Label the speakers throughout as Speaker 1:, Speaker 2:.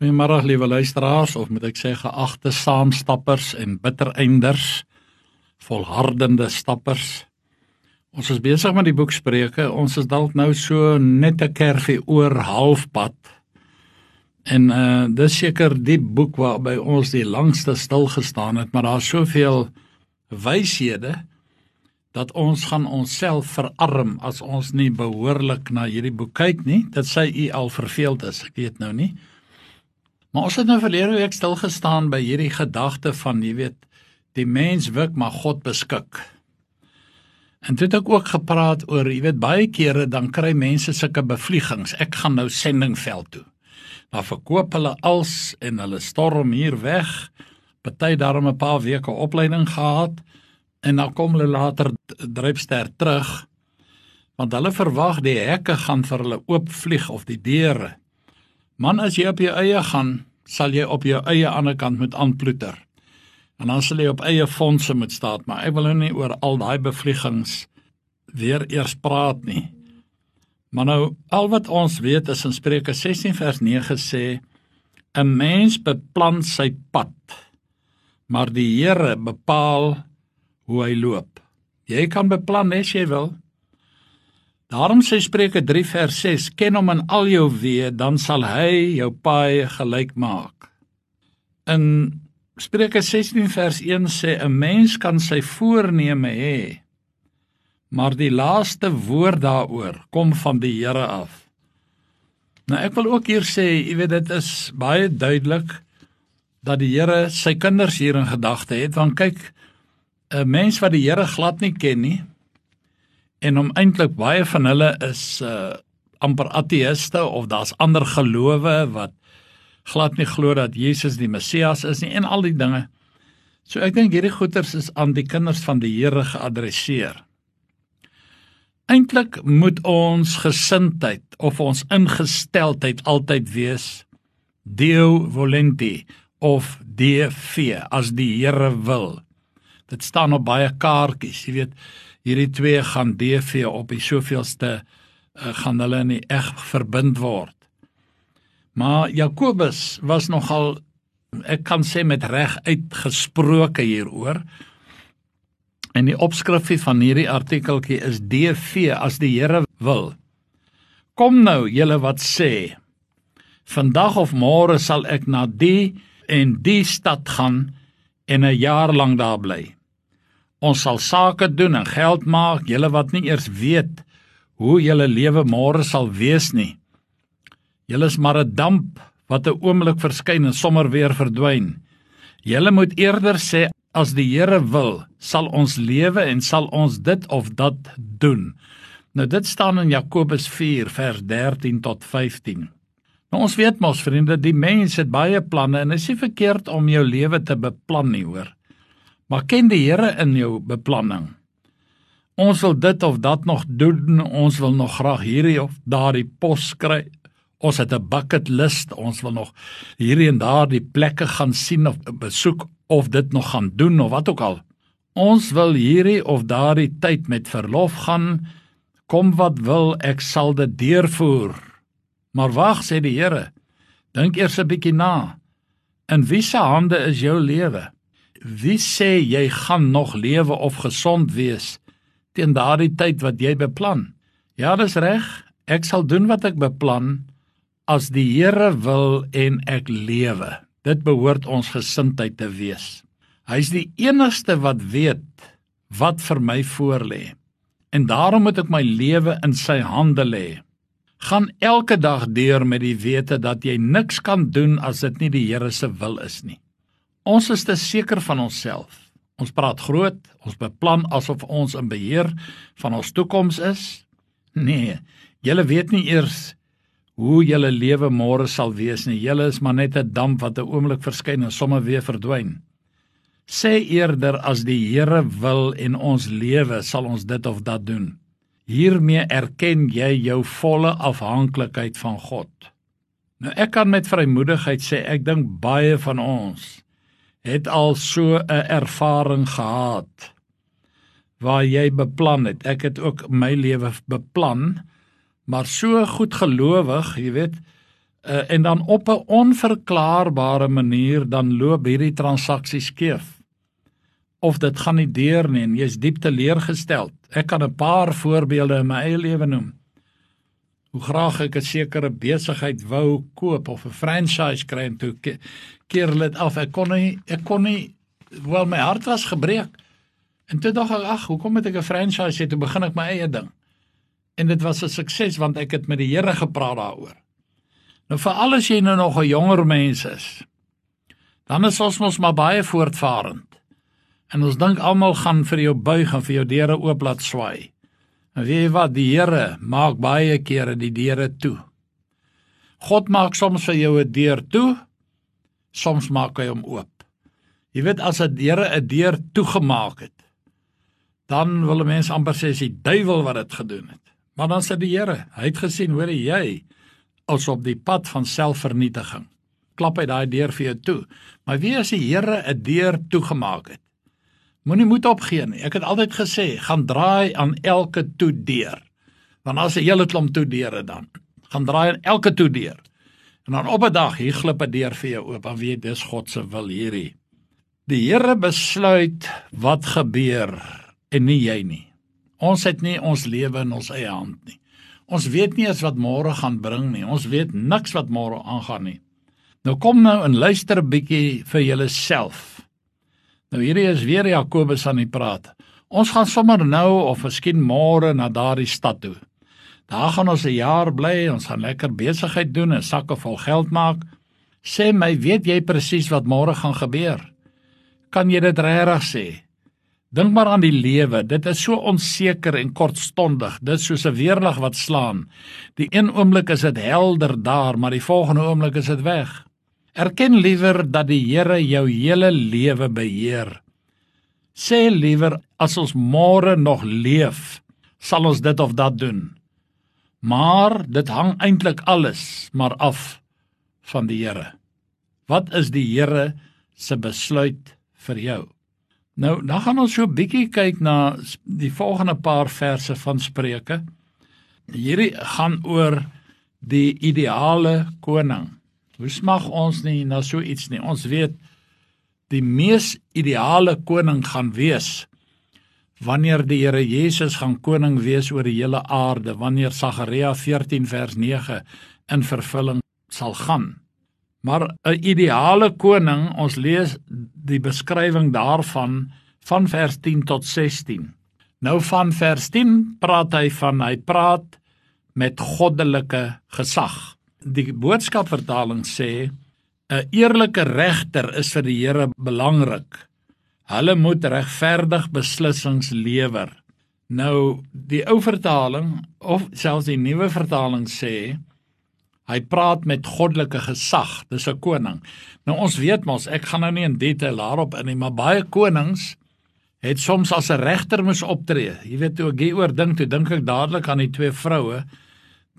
Speaker 1: Goeiemôre liewe luisteraars of moet ek sê geagte saamstappers en bittereinders, volhardende stappers. Ons is besig met die boek Spreuke. Ons is dalk nou so net 'n kerfie oor halfpad. En uh dis seker die boek waarby ons die langste stil gestaan het, maar daar's soveel wyshede dat ons gaan onsself verarm as ons nie behoorlik na hierdie boek kyk nie. Dit sê u al verveeld is, ek weet nou nie. Maar ons het nou verlede week stil gestaan by hierdie gedagte van, jy weet, die mens wik maar God beskik. En dit het ook gepraat oor, jy weet, baie kere dan kry mense sulke bevliegings. Ek gaan nou sendingveld toe. Dan verkoop hulle als en hulle storm hier weg. Party daarom 'n paar weke opleiding gehad en dan kom hulle later drypster terug want hulle verwag die hekke gaan vir hulle oopvlieg of die deure Man as jy op jou eie gaan, sal jy op jou eie ander kant moet aanploeter. En dan sal jy op eie fondse moet staan, maar ek wil nou nie oor al daai bevliegings weer eers praat nie. Maar nou al wat ons weet is in Spreuke 16 vers 9 sê 'n mens beplan sy pad, maar die Here bepaal hoe hy loop. Jy kan beplan as jy wil, Daarom sê Spreuke 3 vers 6: Ken hom in al jou weë, dan sal hy jou paai gelyk maak. In Spreuke 16 vers 1 sê 'n mens kan sy voorneme hê, maar die laaste woord daaroor kom van die Here af. Nou ek wil ook hier sê, jy weet dit is baie duidelik dat die Here sy kinders hier in gedagte het, want kyk 'n mens wat die Here glad nie ken nie, en om eintlik baie van hulle is uh amper ateëste of daar's ander gelowe wat glad nie glo dat Jesus die Messias is nie en al die dinge. So ek dink hierdie goeters is aan die kinders van die Here geadresseer. Eintlik moet ons gesindheid of ons ingesteldheid altyd wees deo volenti of DV as die Here wil. Dit staan op baie kaartjies, jy weet hierdie twee gaan DV op die soveelste uh, gaan hulle in die eg verbind word. Maar Jakobus was nogal ek kan sê met reg uitgesproke hieroor. En die opskrifie van hierdie artikeltjie is DV as die Here wil. Kom nou julle wat sê vandag of môre sal ek na die en die stad gaan en 'n jaar lank daar bly. Ons sal sake doen en geld maak, julle wat nie eers weet hoe julle lewe môre sal wees nie. Julle is maar 'n damp wat 'n oomblik verskyn en sommer weer verdwyn. Julle moet eerder sê as die Here wil, sal ons lewe en sal ons dit of dat doen. Nou dit staan in Jakobus 4 vers 13 tot 15. Nou ons weet mos vriende, die mens het baie planne en is nie verkeerd om jou lewe te beplan nie, hoor. Maar ken die Here in jou beplanning. Ons wil dit of dat nog doen, ons wil nog graag hierdie of daardie pos kry. Ons het 'n bucket list, ons wil nog hierdie en daardie plekke gaan sien of besoek of dit nog gaan doen of wat ook al. Ons wil hierdie of daardie tyd met verlof gaan. Kom wat wil, ek sal dit deurvoer. Maar wag, sê die Here. Dink eers 'n bietjie na. In wie se hande is jou lewe? Wie sê jy gaan nog lewe of gesond wees teen daardie tyd wat jy beplan? Ja, dis reg. Ek sal doen wat ek beplan as die Here wil en ek lewe. Dit behoort ons gesindheid te wees. Hy's die enigste wat weet wat vir my voorlê. En daarom moet ek my lewe in sy hande lê. Gaan elke dag deur met die wete dat jy niks kan doen as dit nie die Here se wil is nie. Ons is te seker van onsself. Ons praat groot, ons beplan asof ons in beheer van ons toekoms is. Nee, julle weet nie eers hoe julle lewe môre sal wees nie. Julle is maar net 'n damp wat 'n oomblik verskyn en sommer weer verdwyn. Sê eerder as die Here wil en ons lewe sal ons dit of dat doen. Hiermee erken jy jou volle afhanklikheid van God. Nou ek kan met vrymoedigheid sê ek dink baie van ons het al so 'n ervaring gehad waar jy beplan het. Ek het ook my lewe beplan, maar so goed gelowig, jy weet, Uh, en dan op 'n onverklaarbare manier dan loop hierdie transaksie skeef. Of dit gaan nie deur nie en jy's diep teleurgesteld. Ek kan 'n paar voorbeelde in my eie lewe noem. Hoe graag ek 'n sekere besigheid wou koop of 'n franchise kry en toe keer dit af. Ek kon nie ek kon nie wel my hart was gebreek. En toe dink ek, ag, hoekom het ek 'n franchise hê toe begin ek my eie ding? En dit was 'n sukses want ek het met die Here gepraat daaroor. Nou vir alles jy nou nog 'n jonger mens is. Dan is ons mos maar baie voortvarend. En ons dink almal gaan vir jou buig en vir jou deure oop laat swaai. En weet jy wat, die Here maak baie kere die deure toe. God maak soms vir jou 'n deur toe, soms maak hy hom oop. Jy weet as 'n Here 'n deur toegemaak het, dan wil 'n mens amper sê dis die duiwel wat dit gedoen het. Maar dan sê die Here, hy het gesien, hoor jy, as op die pad van selfvernietiging. Klap hy daai deur vir jou toe. Maar wie as die Here 'n deur toegemaak het? Moenie moed opgee nie. Ek het altyd gesê, gaan draai aan elke toe deur. Want as 'n hele klomp toe deure dan, gaan draai aan elke toe deur. En dan op 'n dag hier glip 'n deur vir jou oop, dan weet dis God se wil hierdie. Die Here besluit wat gebeur en nie jy nie. Ons het nie ons lewe in ons eie hand nie. Ons weet nie eens wat môre gaan bring nie. Ons weet niks wat môre aangaan nie. Nou kom nou en luister 'n bietjie vir julleself. Nou hierdie is weer Jakobus aan die praat. Ons gaan sommer nou of miskien môre na daardie stad toe. Daar gaan ons 'n jaar bly, ons gaan lekker besigheid doen en sakke vol geld maak. Sê my, weet jy presies wat môre gaan gebeur? Kan jy dit regtig sê? Dink maar aan die lewe. Dit is so onseker en kortstondig. Dit is soos 'n weerlig wat slaan. Die een oomblik is dit helder daar, maar die volgende oomblik is dit weg. Erken liewer dat die Here jou hele lewe beheer. Sê liewer as ons môre nog leef, sal ons dit of dat doen. Maar dit hang eintlik alles maar af van die Here. Wat is die Here se besluit vir jou? Nou, dan gaan ons so 'n bietjie kyk na die volgende paar verse van Spreuke. Hierdie gaan oor die ideale koning. Hoe smag ons nie na so iets nie. Ons weet die mees ideale koning gaan wees wanneer die Here Jesus gaan koning wees oor die hele aarde, wanneer Sagaria 14 vers 9 in vervulling sal gaan. Maar 'n ideale koning, ons lees die beskrywing daarvan van vers 10 tot 16. Nou van vers 10 praat hy van hy praat met goddelike gesag. Die boodskapvertaling sê 'n eerlike regter is vir die Here belangrik. Hulle moet regverdig beslissings lewer. Nou die ou vertaling of selfs die nuwe vertaling sê Hy praat met goddelike gesag, dis 'n koning. Nou ons weet mos, ek gaan nou nie in detail daarop in nie, maar baie konings het soms as 'n regter moes optree. Jy weet toe ek hieroor dink, toe dink ek dadelik aan die twee vroue.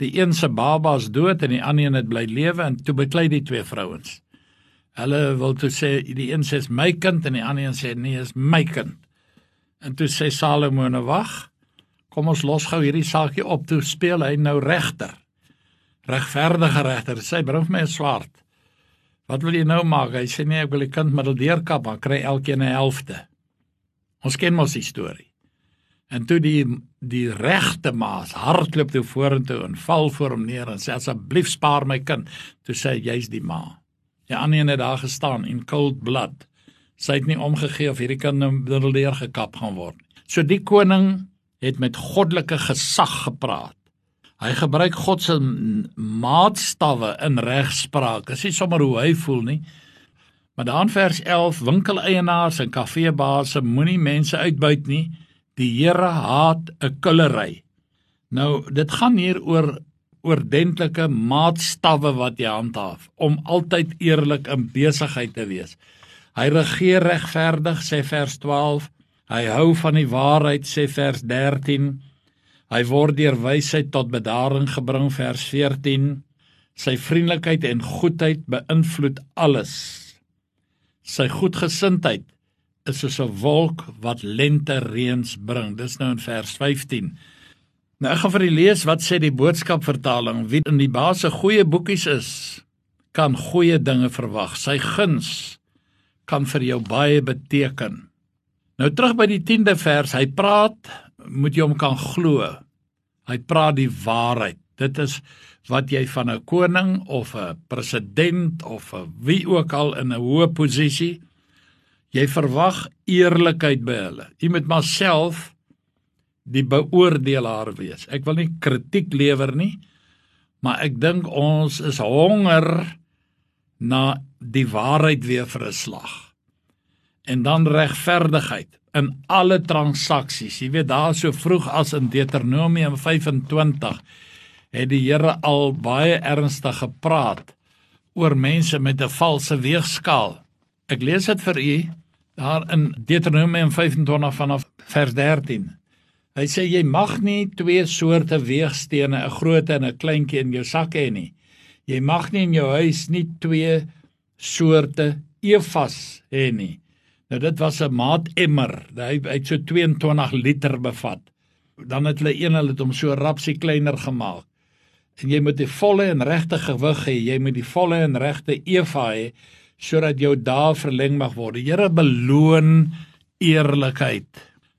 Speaker 1: Die een se baba is dood en die ander een het bly lewe en toe beklei die twee vrouens. Hulle wil toe sê die een sê is my kind en die ander een sê nee, is my kind. En toe sê Salomo nou wag. Kom ons los gou hierdie saakie op. Toe speel hy nou regter regverdige regter. Sy bring vir my 'n swaard. Wat wil jy nou maak? Hy sê nee, ek wil die kind middeldeurkap, maar kry elkeen 'n helfte. Ons ken mos die storie. En toe die die regte maas hardloop toe vorentoe en val voor hom neer en sê asseblief spaar my kind. Toe sê jy's die ma. Die ander een het daar gestaan in cold blood. Sy het nie omgegee of hierdie kind nou middeleer gekap gaan word nie. So die koning het met goddelike gesag gepraat. Hy gebruik God se maatstawwe in regspraak. Dis nie sommer hoe hy voel nie. Maar dan vers 11 winkeleienaars en kafeebase moenie mense uitbuit nie. Die Here haat 'n kullery. Nou dit gaan hier oor oordentlike maatstawwe wat jy handhaaf om altyd eerlik in besigheid te wees. Hy regeer regverdig sê vers 12. Hy hou van die waarheid sê vers 13. Hy word deur wysheid tot bedaring gebring vers 14. Sy vriendelikheid en goedheid beïnvloed alles. Sy goedgesindheid is soos 'n wolk wat lente reëns bring. Dis nou in vers 15. Nou ek gaan vir u lees wat sê die boodskap vertaling. Wie in die baas se goeie boekies is, kan goeie dinge verwag. Sy guns kan vir jou baie beteken. Nou terug by die 10de vers. Hy praat, moet jy hom kan glo. Hy praat die waarheid. Dit is wat jy van 'n koning of 'n president of 'n wie ook al in 'n hoë posisie jy verwag eerlikheid by hulle. Jy moet maar self die beoordelaar wees. Ek wil nie kritiek lewer nie, maar ek dink ons is honger na die waarheid weer vir 'n slag. En dan regverdigheid in alle transaksies. Jy weet daar so vroeg as in Deuteronomium 25 het die Here al baie ernstig gepraat oor mense met 'n valse weegskaal. Ek lees dit vir u daar in Deuteronomium 25 vanaf vers 13. Hy sê jy mag nie twee soorte weegstene, 'n groot en 'n kleintjie in jou sak hê nie. Jy mag nie in jou huis nie twee soorte evas hê nie. Nou dit was 'n maat emmer. Hy het so 22 liter bevat. Dan het hulle een hulle het hom so rapsie kleiner gemaak en jy moet die volle en regte gewig hê. Jy moet die volle en regte eva hê sodat jou dae verleng mag word. Die Here beloon eerlikheid.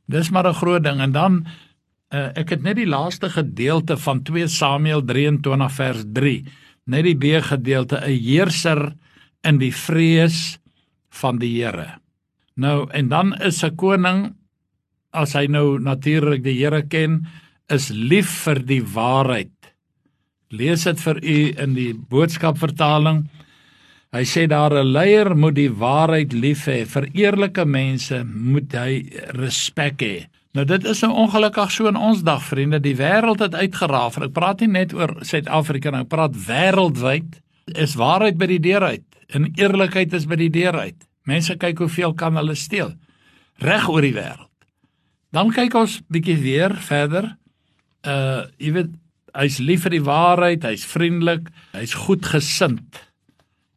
Speaker 1: Dis maar 'n groot ding en dan uh, ek het net die laaste gedeelte van 2 Samuel 23 vers 3, net die B gedeelte, 'n heerser in die vrees van die Here. Nou en dan is 'n koning as hy nou natuurlik die Here ken, is lief vir die waarheid lees dit vir u in die boodskap vertaling. Hy sê daar 'n leier moet die waarheid lief hê. Vir eerlike mense moet hy respek hê. Nou dit is nou ongelukkig so in ons dag vriende, die wêreld het uitgeraaf. Ek praat nie net oor Suid-Afrika nie, ek praat wêreldwyd. Is waarheid by die deur uit en eerlikheid is by die deur uit. Mense kyk hoeveel kan hulle steel reg oor die wêreld. Dan kyk ons bietjie weer verder. Uh jy weet hy's lief vir die waarheid, hy's vriendelik, hy's goedgesind.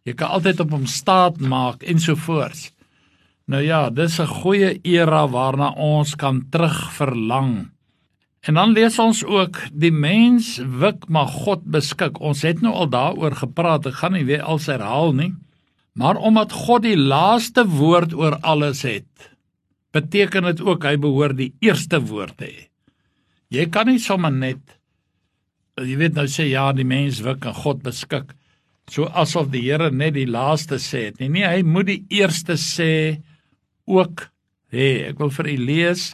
Speaker 1: Jy kan altyd op hom staat maak en so voort. Nou ja, dis 'n goeie era waarna ons kan terug verlang. En dan lees ons ook die mens wik maar God beskik. Ons het nou al daaroor gepraat. Ek gaan nie weer als herhaal nie. Maar omdat God die laaste woord oor alles het, beteken dit ook hy behoort die eerste woord te hê. Jy kan nie sommer net jy weet nou sê ja, die mens wik en God beskik. So asof die Here net die laaste sê het. Nee, nee, hy moet die eerste sê ook hê. Ek wil vir u lees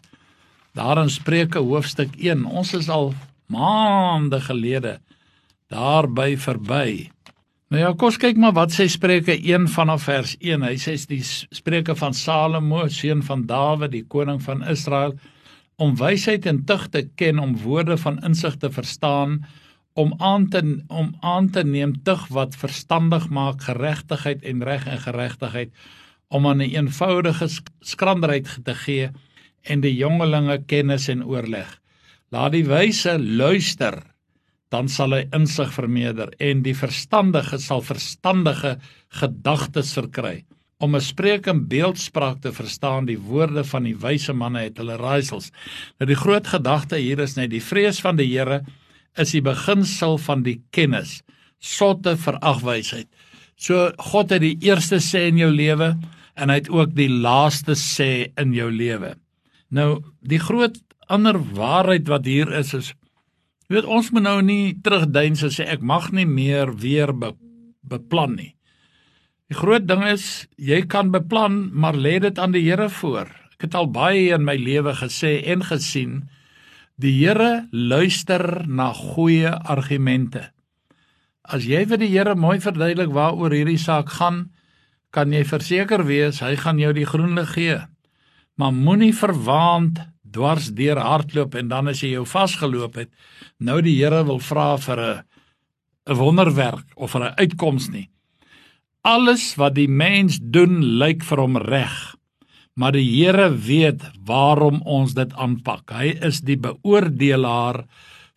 Speaker 1: daar in Spreuke hoofstuk 1. Ons is al maande gelede daarby verby. Nou ja, kom kyk maar wat sê Spreuke 1 vanaf vers 1. Hy sê die Spreuke van Salomo, seun van Dawid, die koning van Israel om wysheid en tug te ken, om woorde van insig te verstaan, om aan te om aan te neem tug wat verstandig maak, geregtigheid en reg en geregtigheid, om aan 'n een eenvoudige skranderheid te gee en die jongelinge kennis en oorleg. Laat die wyse luister, dan sal hy insig vermeerder en die verstandige sal verstandige gedagtes verkry om 'n spreek en beeldspraak te verstaan die woorde van die wyse manne het hulle raaisels. Nou die groot gedagte hier is net die vrees van die Here is die beginsel van die kennis. Sotte verag wysheid. So God het die eerste sê in jou lewe en hy het ook die laaste sê in jou lewe. Nou die groot ander waarheid wat hier is is weet ons moet nou nie terugduins en sê ek mag nie meer weer be, beplan nie. Die groot ding is jy kan beplan, maar lê dit aan die Here voor. Ek het al baie in my lewe gesê en gesien die Here luister na goeie argumente. As jy vir die Here mooi verduidelik waaroor hierdie saak gaan, kan jy verseker wees hy gaan jou die groen lig gee. Maar moenie verwaand dwars deur hardloop en dan as jy jou vasgeloop het, nou die Here wil vra vir 'n 'n wonderwerk of vir 'n uitkoms nie. Alles wat die mens doen lyk vir hom reg. Maar die Here weet waarom ons dit aanpak. Hy is die beoordelaar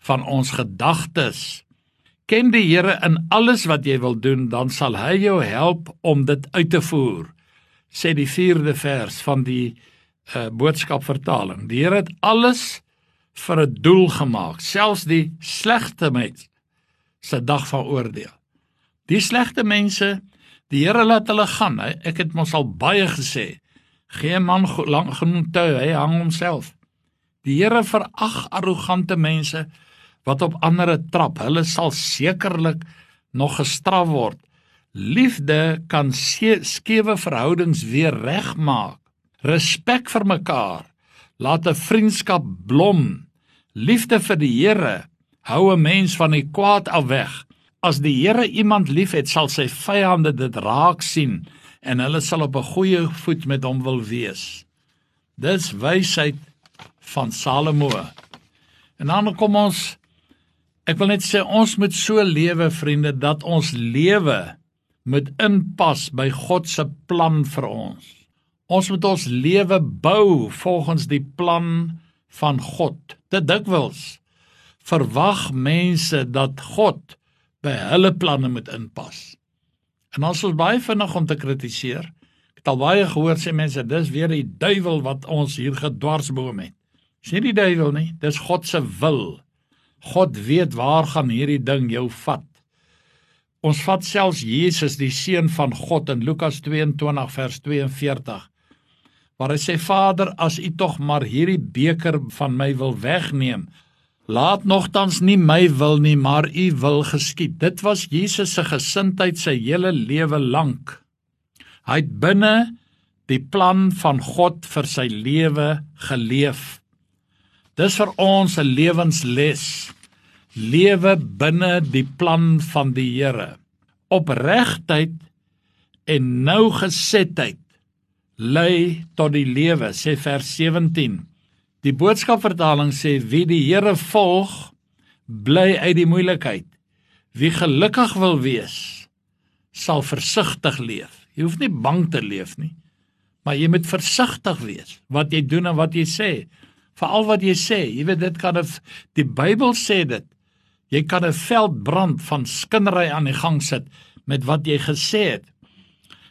Speaker 1: van ons gedagtes. Ken die Here in alles wat jy wil doen, dan sal hy jou help om dit uit te voer. Sê die 4de vers van die uh, boodskap vertaling. Die Here het alles vir 'n doel gemaak, selfs die slegte mense se dag van oordeel. Die slegte mense, die Here laat hulle gaan. Ek het mos al baie gesê, geen man lank genoeg toe, hy hang homself. Die Here verag arrogante mense wat op ander trap. Hulle sal sekerlik nog gestraf word. Liefde kan skewe verhoudings weer regmaak. Respek vir mekaar laat 'n vriendskap blom. Liefde vir die Here hou 'n mens van die kwaad af weg. As die Here iemand liefhet, sal sy vyande dit raak sien en hulle sal op 'n goeie voet met hom wil wees. Dis wysheid van Salomo. En dan kom ons ek wil net sê ons moet so lewe vriende dat ons lewe moet inpas by God se plan vir ons. Ons moet ons lewe bou volgens die plan van God. Te dikwels verwag mense dat God by hulle planne moet inpas. En ons is baie vinnig om te kritiseer. Ek het al baie gehoor sê mense dis weer die duiwel wat ons hier gedwarsboom het. Dis nie die duiwel nie, dis God se wil. God weet waar gaan hierdie ding jou vat. Ons vat selfs Jesus die seun van God in Lukas 22 vers 42 waar hy sê Vader as u tog maar hierdie beker van my wil wegneem laat nogtans nie my wil nie maar u wil geskied dit was Jesus se gesindheid sy hele lewe lank hy het binne die plan van God vir sy lewe geleef dis vir ons 'n lewensles lewe binne die plan van die Here. Opregtheid en nougesetheid lei tot die lewe, sê vers 17. Die boodskapvertaling sê wie die Here volg, bly uit die moeilikheid. Wie gelukkig wil wees, sal versigtig leef. Jy hoef nie bang te leef nie, maar jy moet versigtig wees wat jy doen en wat jy sê. Veral wat jy sê, jy weet dit kan die Bybel sê dit. Jy kan 'n veldbrand van skinnery aan die gang sit met wat jy gesê het.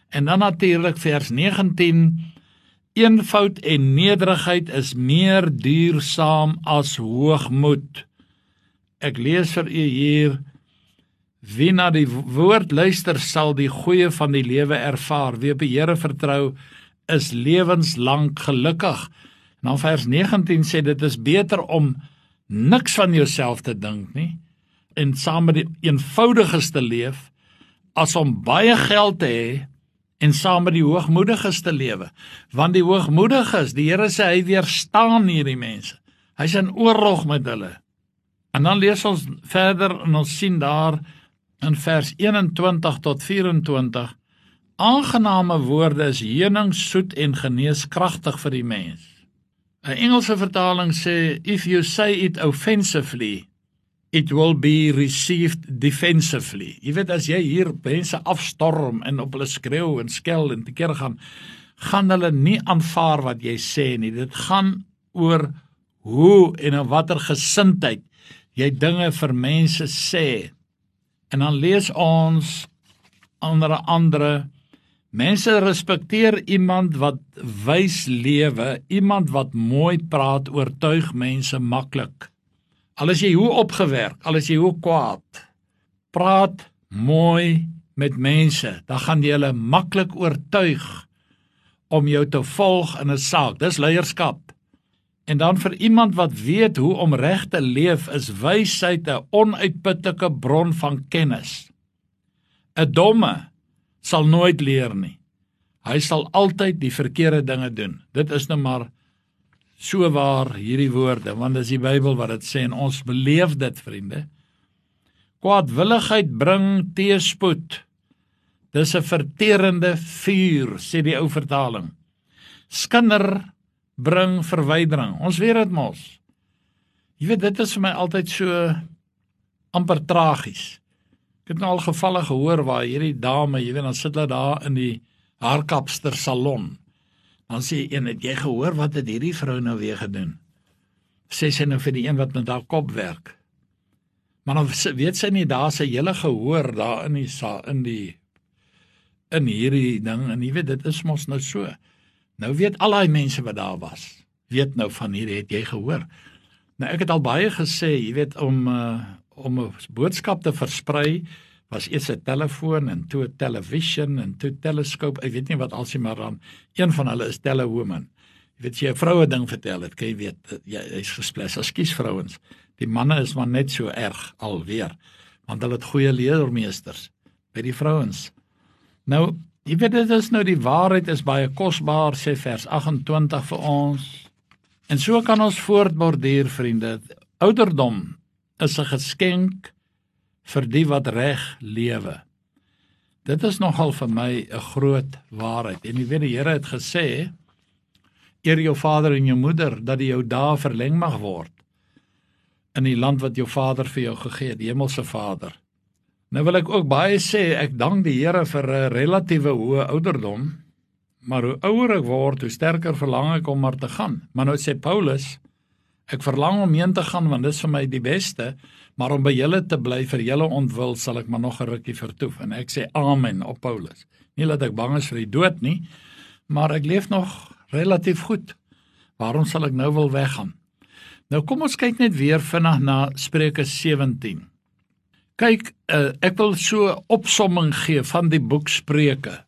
Speaker 1: En dan natuurlik vers 19 eenvoud en nederigheid is meer duursaam as hoogmoed. Ek lees vir u hier wie na die woord luister sal die goeie van die lewe ervaar. Wie op die Here vertrou is lewenslank gelukkig. En dan vers 19 sê dit is beter om niks van jouself te dink nie en saam met die eenvoudiges te leef as om baie geld te hê en saam met die hoogmoediges te lewe. Want die hoogmoediges die Here sê hy weerstaan hierdie mense. Hy's in oorlog met hulle. En dan lees ons verder en ons sien daar in vers 21 tot 24 aangename woorde is heuning soet en geneeskragtig vir die mens. 'n Engelse vertaling sê if you say it offensively it will be received defensively. Jy weet as jy hier mense afstorm en op hulle skreeu en skel en te kere gaan, gaan hulle nie aanvaar wat jy sê nie. Dit gaan oor hoe en in watter gesindheid jy dinge vir mense sê. En dan lees ons onder andere mense respekteer iemand wat wys lewe, iemand wat mooi praat, oortuig mense maklik. Al is jy hoe opgewerk, al is jy hoe kwaad, praat mooi met mense, dan gaan jy hulle maklik oortuig om jou te volg in 'n saak. Dis leierskap. En dan vir iemand wat weet hoe om reg te leef, is wysheid 'n onuitputlike bron van kennis. 'n Domme sal nooit leer nie. Hy sal altyd die verkeerde dinge doen. Dit is nou maar so waar hierdie woorde want dis die Bybel wat dit sê en ons beleef dit vriende. Kwaadwilligheid bring teëspoed. Dis 'n verterende vuur sê die ou vertaling. Skinder bring verwydering. Ons weet dit mos. Jy weet dit is vir my altyd so amper tragies. Ek het nou al gevalle gehoor waar hierdie dame, jy weet dan sit hulle daar in die haarkapster salon Dan sê een, het jy gehoor wat het hierdie vrou nou weer gedoen? Sê sy nou vir die een wat met haar kop werk. Maar dan weet sy nie daar sy hele gehoor daar in die in die in hierdie ding en jy weet dit is mos nou so. Nou weet al daai mense wat daar was, weet nou van hierdie het jy gehoor. Nou ek het al baie gesê, jy weet om uh, om 'n boodskap te versprei was eers 'n telefoon en toe 'n television en toe teleskoop. Ek weet nie wat alsie maar dan een van hulle is telewoman. Jy weet jy 'n vroue ding vertel het, kan jy weet jy is gesples. Ekskuus vrouens. Die manne is maar net so erg alweer want hulle het goeie leermeesters by die vrouens. Nou, jy weet dit is nou die waarheid is baie kosbaar sê vers 28 vir ons. En so kan ons voortborduur vriende. Ouderdom is 'n geskenk vir die wat reg lewe. Dit is nogal vir my 'n groot waarheid. En jy weet die Here het gesê eer jou vader en jou moeder dat die jou dae verleng mag word in die land wat jou vader vir jou gegee het, die hemelse Vader. Nou wil ek ook baie sê ek dank die Here vir 'n relatiewe hoë ouderdom, maar hoe ouer ek word, hoe sterker verlang ek om maar te gaan. Maar nou sê Paulus, ek verlang om heen te gaan want dit is vir my die beste, maar om by julle te bly vir julle ontwil sal ek maar nog 'n rukkie vertoef en ek sê amen op Paulus. Nie dat ek bang is vir die dood nie, maar ek leef nog relatief goed. Waarom sal ek nou wil weggaan? Nou kom ons kyk net weer vinnig na Spreuke 17. Kyk, uh, ek wil so 'n opsomming gee van die boek Spreuke.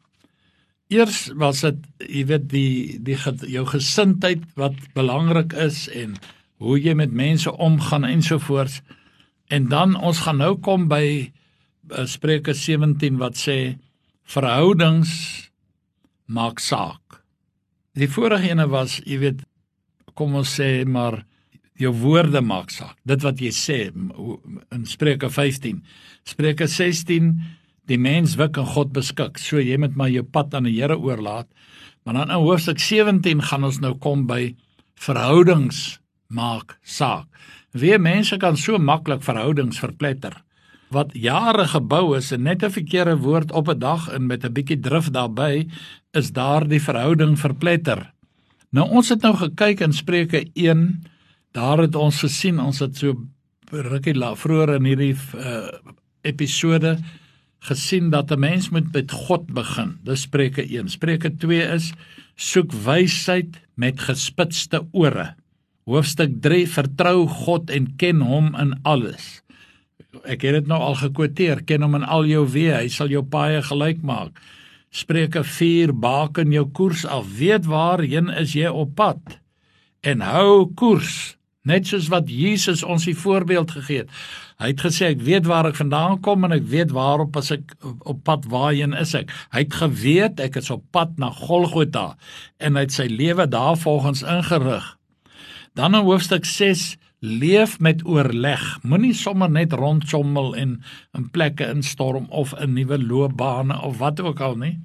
Speaker 1: Eers was dit, jy weet, die die jou gesindheid wat belangrik is en hoe jy met mense omgaan ensovoorts. En dan ons gaan nou kom by uh, Spreuke 17 wat sê verhoudings maak saak. Die vorige ene was, jy weet, kom ons sê maar jou woorde maak saak. Dit wat jy sê in Spreuke 15. Spreuke 16 die mens wik en God beskik. So jy moet maar jou pad aan die Here oorlaat. Maar dan in hoofstuk 17 gaan ons nou kom by verhoudings maak saak. Wie mense kan so maklik verhoudings verpletter wat jare gebou is en net 'n verkeerde woord op 'n dag en met 'n bietjie drif daarbey is daardie verhouding verpletter. Nou ons het nou gekyk in Spreuke 1, daar het ons gesien, ons het so rukkie la vroeër in hierdie uh, episode gesien dat 'n mens moet met God begin. Dis Spreuke 1. Spreuke 2 is soek wysheid met gespitste ore. Hoofstuk 3 Vertrou God en ken hom in alles. Ek het dit nou al gekwoteer, ken hom in al jou weë, hy sal jou paaie gelyk maak. Spreuke 4 Baken jou koers af, weet waarheen is jy op pad en hou koers, net soos wat Jesus ons die voorbeeld gegee het. Hy het gesê ek weet waar ek vandaan kom en ek weet waarop as ek op pad waarheen is ek. Hy het geweet ek is op pad na Golgotha en hy het sy lewe daarvolgens ingerig. Dan in hoofstuk 6 leef met oorleg. Moenie sommer net rondsommel en in plekke instorm of 'n nuwe loopbane of wat ook al nie.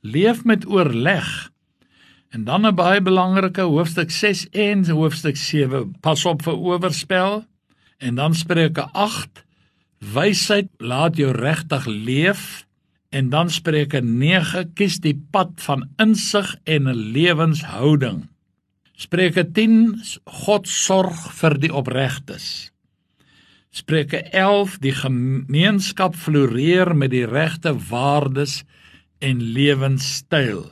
Speaker 1: Leef met oorleg. En dan 'n baie belangrike hoofstuk 6 en hoofstuk 7. Pas op vir oorspel. En dan Spreuke 8. Wysheid laat jou regtig leef. En dan Spreuke 9. Kies die pad van insig en 'n lewenshouding. Spreuke 10 God sorg vir die opregtes. Spreuke 11 die gemeenskap floreer met die regte waardes en lewenstyl.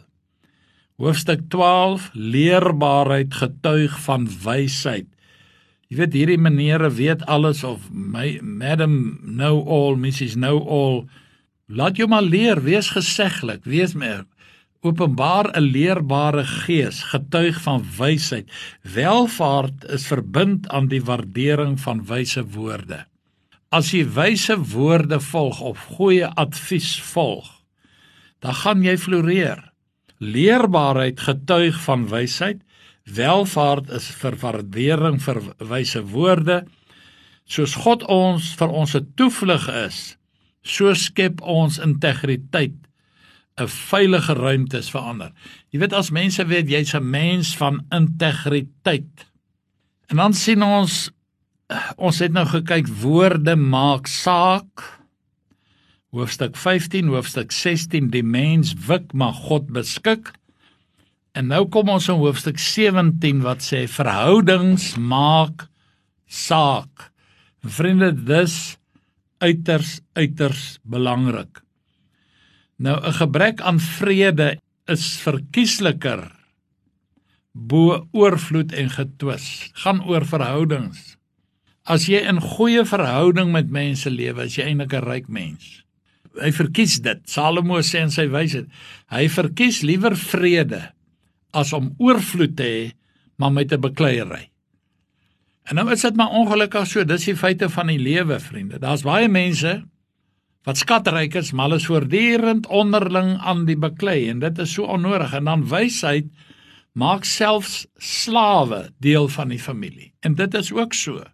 Speaker 1: Hoofstuk 12 leerbaarheid getuig van wysheid. Jy weet hierdie menere weet alles of my madam know all, Mrs know all. Laat jou maar leer, wees geseglik, wees meer openbaar 'n leerbare gees, getuig van wysheid. Welvaart is verbind aan die waardering van wyse woorde. As jy wyse woorde volg of goeie advies volg, dan gaan jy floreer. Leerbaarheid getuig van wysheid. Welvaart is vir waardering vir wyse woorde. Soos God ons vir ons 'n toevlug is, so skep ons integriteit 'n veilige ruimte is vir ander. Jy weet as mense weet jy's 'n mens van integriteit. En dan sien ons ons het nou gekyk woorde maak saak. Hoofstuk 15, hoofstuk 16 die mens wik maar God beskik. En nou kom ons in hoofstuk 17 wat sê verhoudings maak saak. Vriende, dis uiters uiters belangrik. Nou 'n gebrek aan vrede is verkiesliker bo oorvloed en getwis. Gaan oor verhoudings. As jy in goeie verhouding met mense lewe, is jy eintlik 'n ryk mens. Hy verkies dit. Salomo sê in sy wysheid, hy verkies liewer vrede as om oorvloed te hê maar met 'n bekleierery. En nou is dit maar ongelukkig so, dis die feite van die lewe, vriende. Daar's baie mense wat skatryk is, maar hulle is voortdurend onderling aan die beklei en dit is so onnodig en dan wysheid maak selfs slawe deel van die familie. En dit is ook so.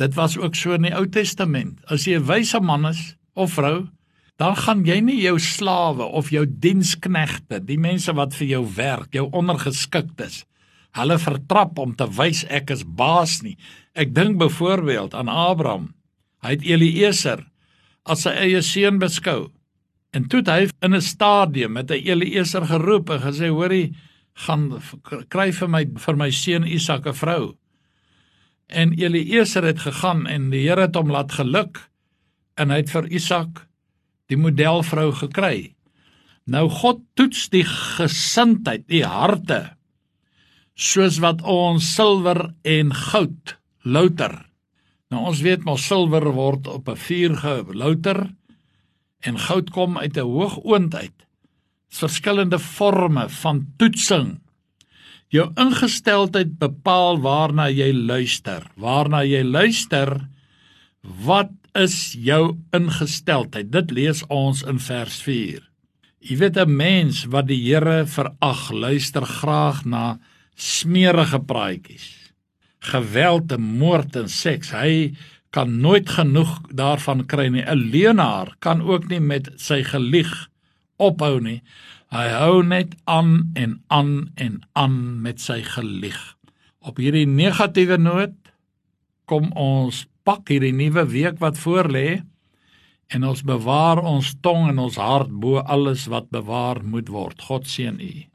Speaker 1: Dit was ook so in die Ou Testament. As jy 'n wyse man is of vrou, dan gaan jy nie jou slawe of jou diensknegte, die mense wat vir jou werk, jou ondergeskiktes, hulle vertrap om te wys ek is baas nie. Ek dink byvoorbeeld aan Abraham. Hy het Eliezer as sy eie seun beskou. En toe het hy in 'n stadium met 'n Eliezer geroep en gesê: "Hoorie, gaan kry vir my vir my seun Isak 'n vrou." En Eliezer het gegaan en die Here het hom laat geluk en hy het vir Isak die modelvrou gekry. Nou God toets die gesindheid, die harte soos wat ons silwer en goud louter. Nou ons weet mos silwer word op 'n vuur gelouter en goud kom uit 'n hoë oond uit. Verskillende forme van toetsing. Jou ingesteldheid bepaal waarna jy luister. Waarna jy luister, wat is jou ingesteldheid? Dit lees ons in vers 4. Jy weet 'n mens wat die Here verag, luister graag na smeerige praatjies. Geweld en moord en seks. Hy kan nooit genoeg daarvan kry nie. 'n Leenaar kan ook nie met sy gelieg ophou nie. Hy hou net aan en aan en aan met sy gelieg. Op hierdie negatiewe noot kom ons pak hierdie nuwe week wat voorlê en ons bewaar ons tong en ons hart bo alles wat bewaar moet word. God seën u.